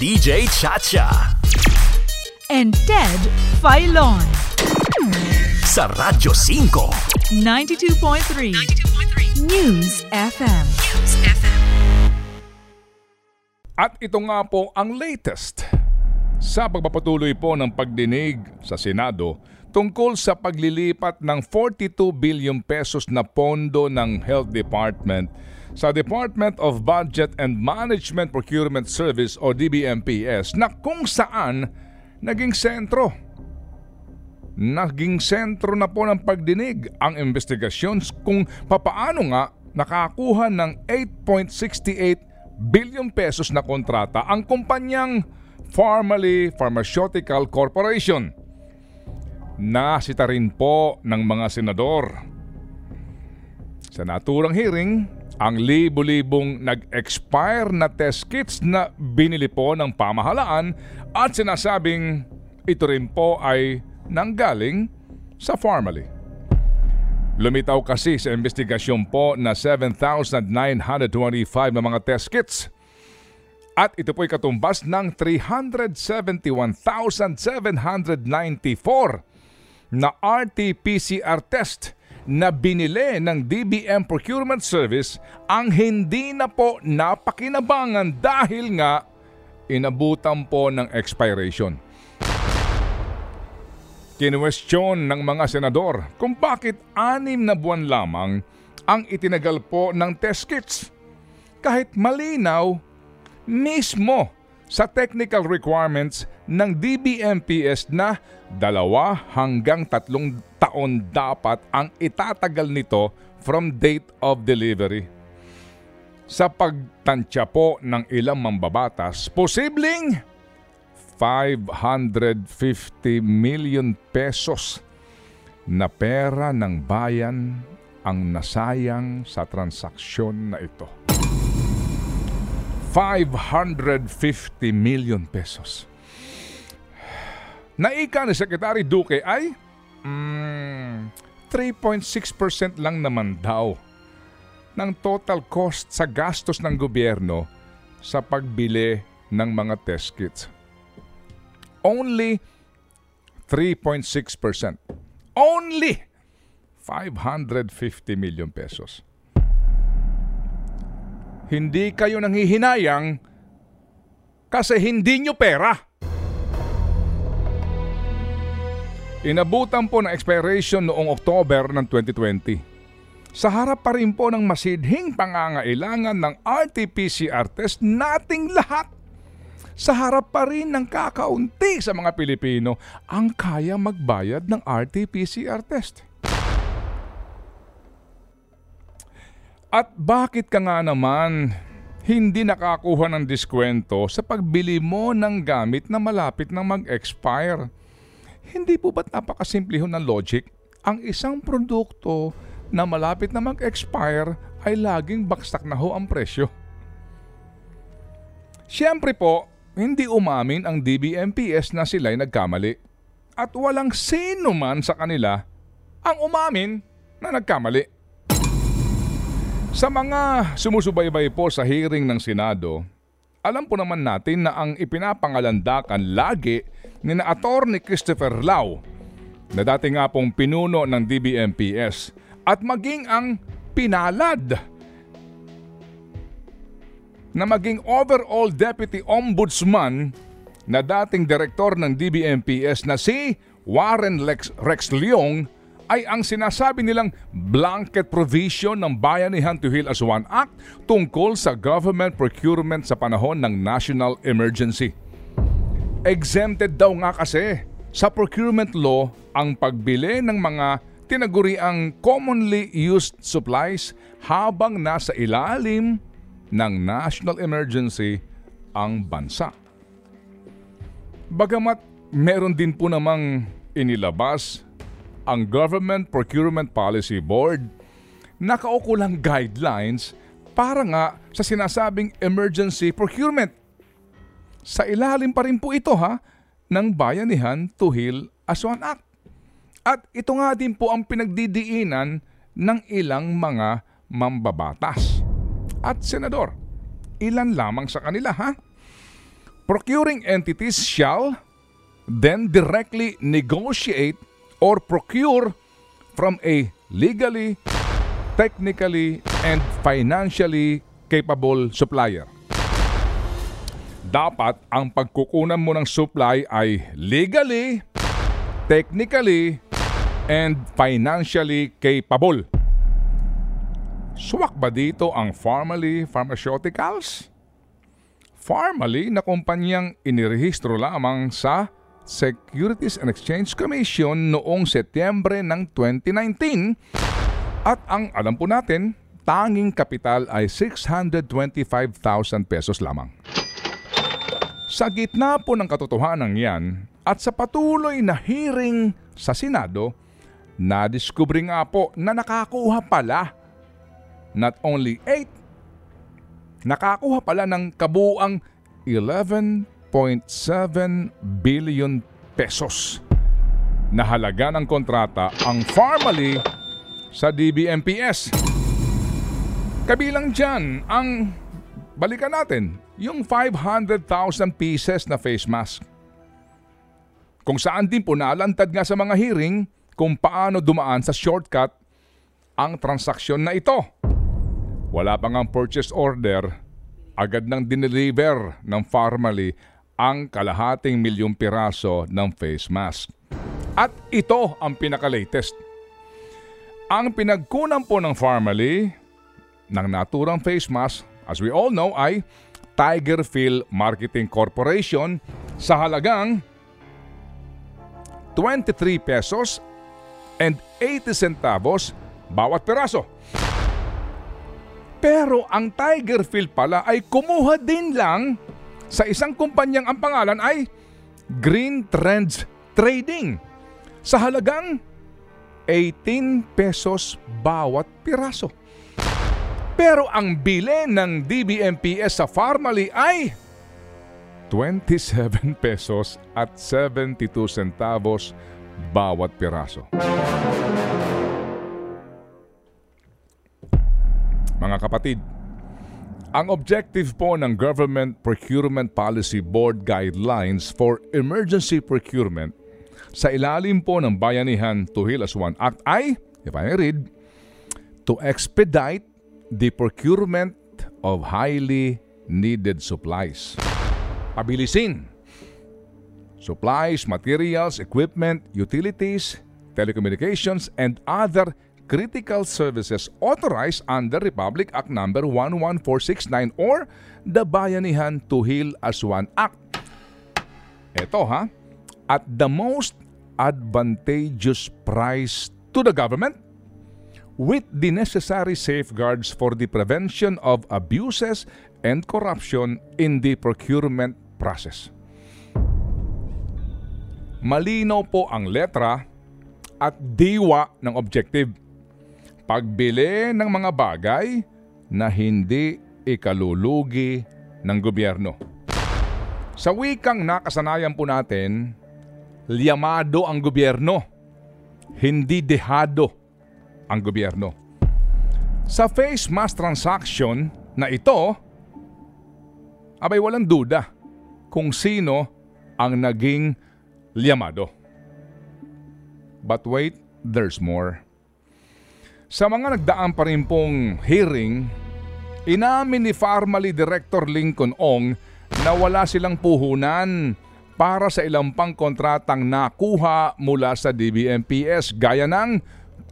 DJ Chacha. and Ted Filon. Sa Radyo 5. 92.3 News FM. At ito nga po ang latest sa pagpapatuloy po ng pagdinig sa Senado tungkol sa paglilipat ng 42 billion pesos na pondo ng Health Department sa Department of Budget and Management Procurement Service o DBMPS na kung saan naging sentro. Naging sentro na po ng pagdinig ang investigasyon kung papaano nga nakakuha ng 8.68 billion pesos na kontrata ang kumpanyang Pharmaly Pharmaceutical Corporation. Nasita rin po ng mga senador. Sa naturang hearing, ang libo-libong nag-expire na test kits na binili po ng pamahalaan at sinasabing ito rin po ay nanggaling sa Pharmaly. Lumitaw kasi sa investigasyon po na 7,925 na mga test kits at ito po'y katumbas ng 371,794 na RT-PCR test na binili ng DBM Procurement Service ang hindi na po napakinabangan dahil nga inabutan po ng expiration. Kinwestiyon ng mga senador kung bakit anim na buwan lamang ang itinagal po ng test kits. Kahit malinaw mismo sa technical requirements ng DBMPS na dalawa hanggang tatlong taon dapat ang itatagal nito from date of delivery. Sa pagtansya po ng ilang mambabatas, posibleng 550 million pesos na pera ng bayan ang nasayang sa transaksyon na ito. 550 million pesos. Naika ni Secretary Duque ay mm, 3.6% lang naman daw ng total cost sa gastos ng gobyerno sa pagbili ng mga test kits. Only 3.6%. Only 550 million pesos. Hindi kayo nanghihinayang kasi hindi nyo pera. Inabutan po ng expiration noong October ng 2020. Sa harap pa rin po ng masidhing pangangailangan ng RT-PCR test nating lahat. Sa harap pa rin ng kakaunti sa mga Pilipino ang kaya magbayad ng RT-PCR test. At bakit ka nga naman hindi nakakuha ng diskwento sa pagbili mo ng gamit na malapit na mag-expire? Hindi po ba't napakasimple ho ng logic? Ang isang produkto na malapit na mag-expire ay laging baksak na ho ang presyo. Siyempre po, hindi umamin ang DBMPS na sila'y nagkamali. At walang sino man sa kanila ang umamin na nagkamali. Sa mga sumusubaybay po sa hearing ng Senado, alam po naman natin na ang ipinapangalandakan lagi ni na Attorney Christopher Lau na dati nga pong pinuno ng DBMPS at maging ang pinalad na maging overall Deputy Ombudsman na dating direktor ng DBMPS na si Warren Lex, Rex Leong ay ang sinasabi nilang blanket provision ng Bayanihan to Heal as One Act tungkol sa government procurement sa panahon ng national emergency. Exempted daw nga kasi sa procurement law ang pagbili ng mga tinaguriang commonly used supplies habang nasa ilalim ng national emergency ang bansa. Bagamat meron din po namang inilabas ang Government Procurement Policy Board nakaukulang guidelines para nga sa sinasabing emergency procurement. Sa ilalim pa rin po ito ha ng Bayanihan to Heal as One Act. At ito nga din po ang pinagdidiinan ng ilang mga mambabatas. At senador, ilan lamang sa kanila ha? Procuring entities shall then directly negotiate or procure from a legally, technically, and financially capable supplier. Dapat ang pagkukunan mo ng supply ay legally, technically, and financially capable. Suwak ba dito ang Pharmaly Pharmaceuticals? Pharmaly na kumpanyang inirehistro lamang sa Securities and Exchange Commission noong Setyembre ng 2019 at ang alam po natin, tanging kapital ay 625,000 pesos lamang. Sa gitna po ng katotohanan yan at sa patuloy na hearing sa Senado, nadiskubre nga po na nakakuha pala not only 8, nakakuha pala ng kabuang 11.7 billion pesos na halaga ng kontrata ang Farmally sa DBMPS. Kabilang dyan ang, balikan natin, yung 500,000 pieces na face mask. Kung saan din po nalantad nga sa mga hearing kung paano dumaan sa shortcut ang transaksyon na ito. Wala pa ngang purchase order, agad nang dineliver ng Farmally ang kalahating milyong piraso ng face mask. At ito ang pinaka-latest. Ang pinagkunan po ng Farmally ng naturang face mask, as we all know, ay Tiger Phil Marketing Corporation sa halagang 23 pesos and 80 centavos bawat peraso. Pero ang Tiger Phil pala ay kumuha din lang sa isang kumpanyang ang pangalan ay Green Trends Trading sa halagang 18 pesos bawat piraso. Pero ang bili ng DBMPS sa Farmally ay 27 pesos at 72 centavos bawat piraso. Mga kapatid, ang objective po ng Government Procurement Policy Board Guidelines for Emergency Procurement sa ilalim po ng Bayanihan to Heal as One Act ay, if I read, to expedite the procurement of highly needed supplies. Pabilisin. Supplies, materials, equipment, utilities, telecommunications, and other critical services authorized under Republic Act No. 11469 or the Bayanihan to Heal as One Act. Ito ha, at the most advantageous price to the government with the necessary safeguards for the prevention of abuses and corruption in the procurement process. Malinaw po ang letra at diwa ng objective. Pagbili ng mga bagay na hindi ikalulugi ng gobyerno. Sa wikang nakasanayan po natin, liyamado ang gobyerno, hindi dehado ang gobyerno. Sa face mask transaction na ito, abay walang duda kung sino ang naging liyamado. But wait, there's more. Sa mga nagdaan pa rin pong hearing, inamin ni Farmally Director Lincoln Ong na wala silang puhunan para sa ilang pang kontratang nakuha mula sa DBMPS gaya ng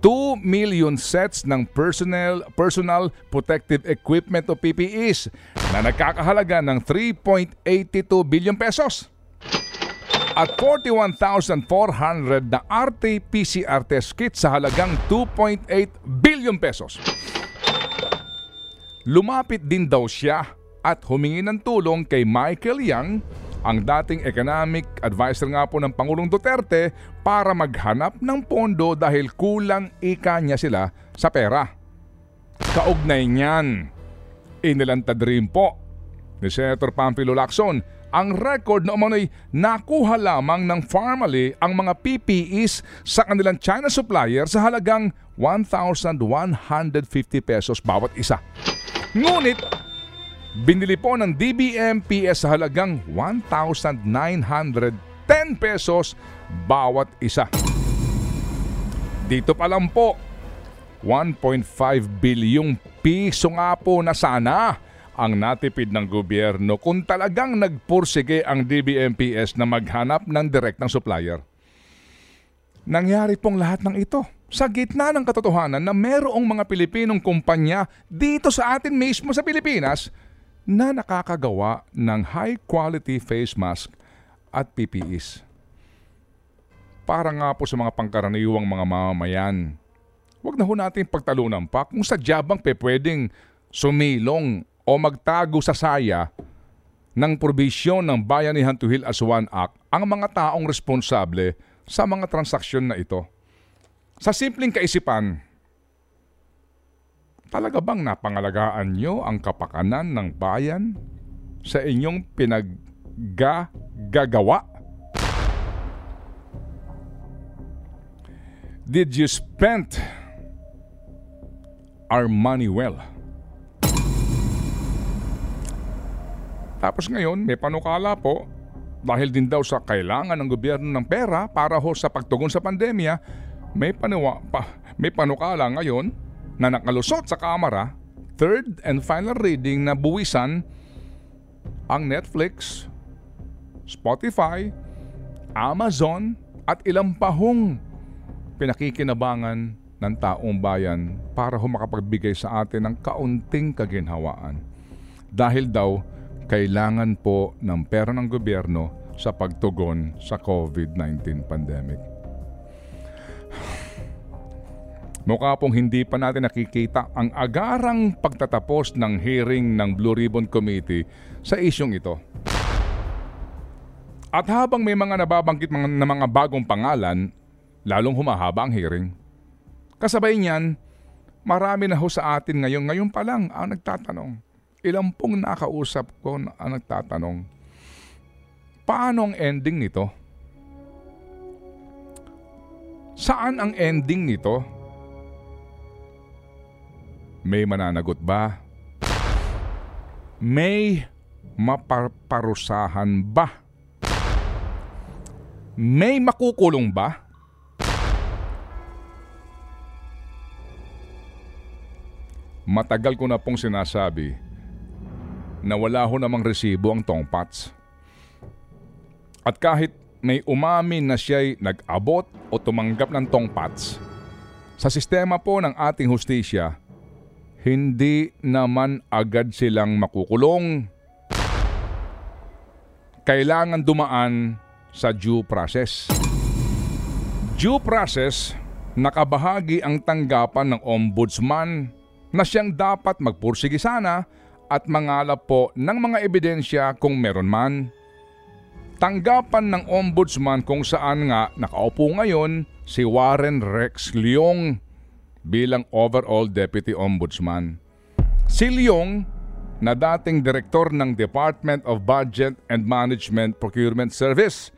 2 million sets ng personal, personal protective equipment o PPEs na nagkakahalaga ng 3.82 billion pesos at 41,400 na RT-PCR test kit sa halagang 2.8 billion pesos. Lumapit din daw siya at humingi ng tulong kay Michael Yang, ang dating economic advisor nga po ng Pangulong Duterte para maghanap ng pondo dahil kulang ika niya sila sa pera. Kaugnay niyan, inilantad rin po ni Senator Pampilo Lacson ang record na umano'y nakuha lamang ng Farmally ang mga PPEs sa kanilang China supplier sa halagang 1,150 pesos bawat isa. Ngunit, Binili po ng DBM PS sa halagang 1,910 pesos bawat isa. Dito pa lang po, 1.5 bilyong piso nga po na sana ang natipid ng gobyerno kung talagang nagpursige ang DBMPS na maghanap ng direktang supplier. Nangyari pong lahat ng ito sa gitna ng katotohanan na merong mga Pilipinong kumpanya dito sa atin mismo sa Pilipinas na nakakagawa ng high quality face mask at PPEs. Para nga po sa mga pangkaraniwang mga mamamayan Huwag na ho natin pagtalunan pa kung sadya bang pe pwedeng sumilong o magtago sa saya ng probisyon ng Bayanihan to Heal as One Act ang mga taong responsable sa mga transaksyon na ito. Sa simpleng kaisipan, talaga bang napangalagaan nyo ang kapakanan ng bayan sa inyong pinaggagawa? Did you spend our money well. Tapos ngayon, may panukala po dahil din daw sa kailangan ng gobyerno ng pera para ho sa pagtugon sa pandemya, may, panuwa, pa, may panukala ngayon na nakalusot sa kamara, third and final reading na buwisan ang Netflix, Spotify, Amazon at ilang pahong pinakikinabangan ng taong bayan para ho makapagbigay sa atin ng kaunting kaginhawaan. Dahil daw, kailangan po ng pera ng gobyerno sa pagtugon sa COVID-19 pandemic. Mukha pong hindi pa natin nakikita ang agarang pagtatapos ng hearing ng Blue Ribbon Committee sa isyong ito. At habang may mga nababanggit na mga bagong pangalan, lalong humahaba ang hearing. Kasabay niyan, marami na ho sa atin ngayon, ngayon pa lang ang nagtatanong. Ilang pong nakausap ko ang nagtatanong, paano ang ending nito? Saan ang ending nito? May mananagot ba? May mapaparusahan ba? May makukulong ba? Matagal ko na pong sinasabi na wala ho namang resibo ang tongpats. At kahit may umamin na siya'y nag-abot o tumanggap ng tongpats, sa sistema po ng ating hustisya, hindi naman agad silang makukulong. Kailangan dumaan sa due process. Due process, nakabahagi ang tanggapan ng ombudsman na siyang dapat magpursige sana at mangalap po ng mga ebidensya kung meron man. Tanggapan ng ombudsman kung saan nga nakaupo ngayon si Warren Rex Leong bilang overall deputy ombudsman. Si Leong na dating direktor ng Department of Budget and Management Procurement Service.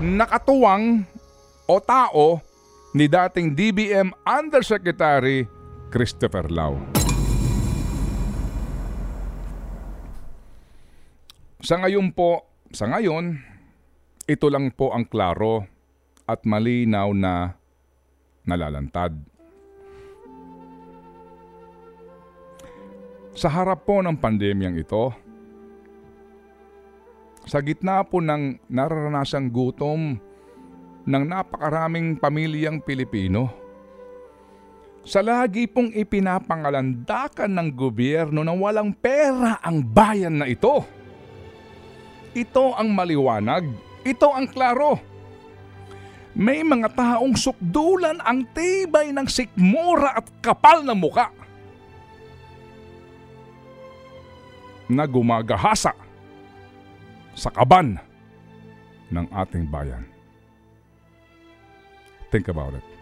Nakatuwang o tao ni dating DBM Undersecretary Christopher Lau. Sa ngayon po, sa ngayon, ito lang po ang klaro at malinaw na nalalantad. Sa harap po ng pandemyang ito, sa gitna po ng nararanasang gutom ng napakaraming pamilyang Pilipino, sa lagi pong ipinapangalandakan ng gobyerno na walang pera ang bayan na ito. Ito ang maliwanag. Ito ang klaro. May mga taong sukdulan ang tibay ng sikmura at kapal na muka na gumagahasa sa kaban ng ating bayan. Think about it.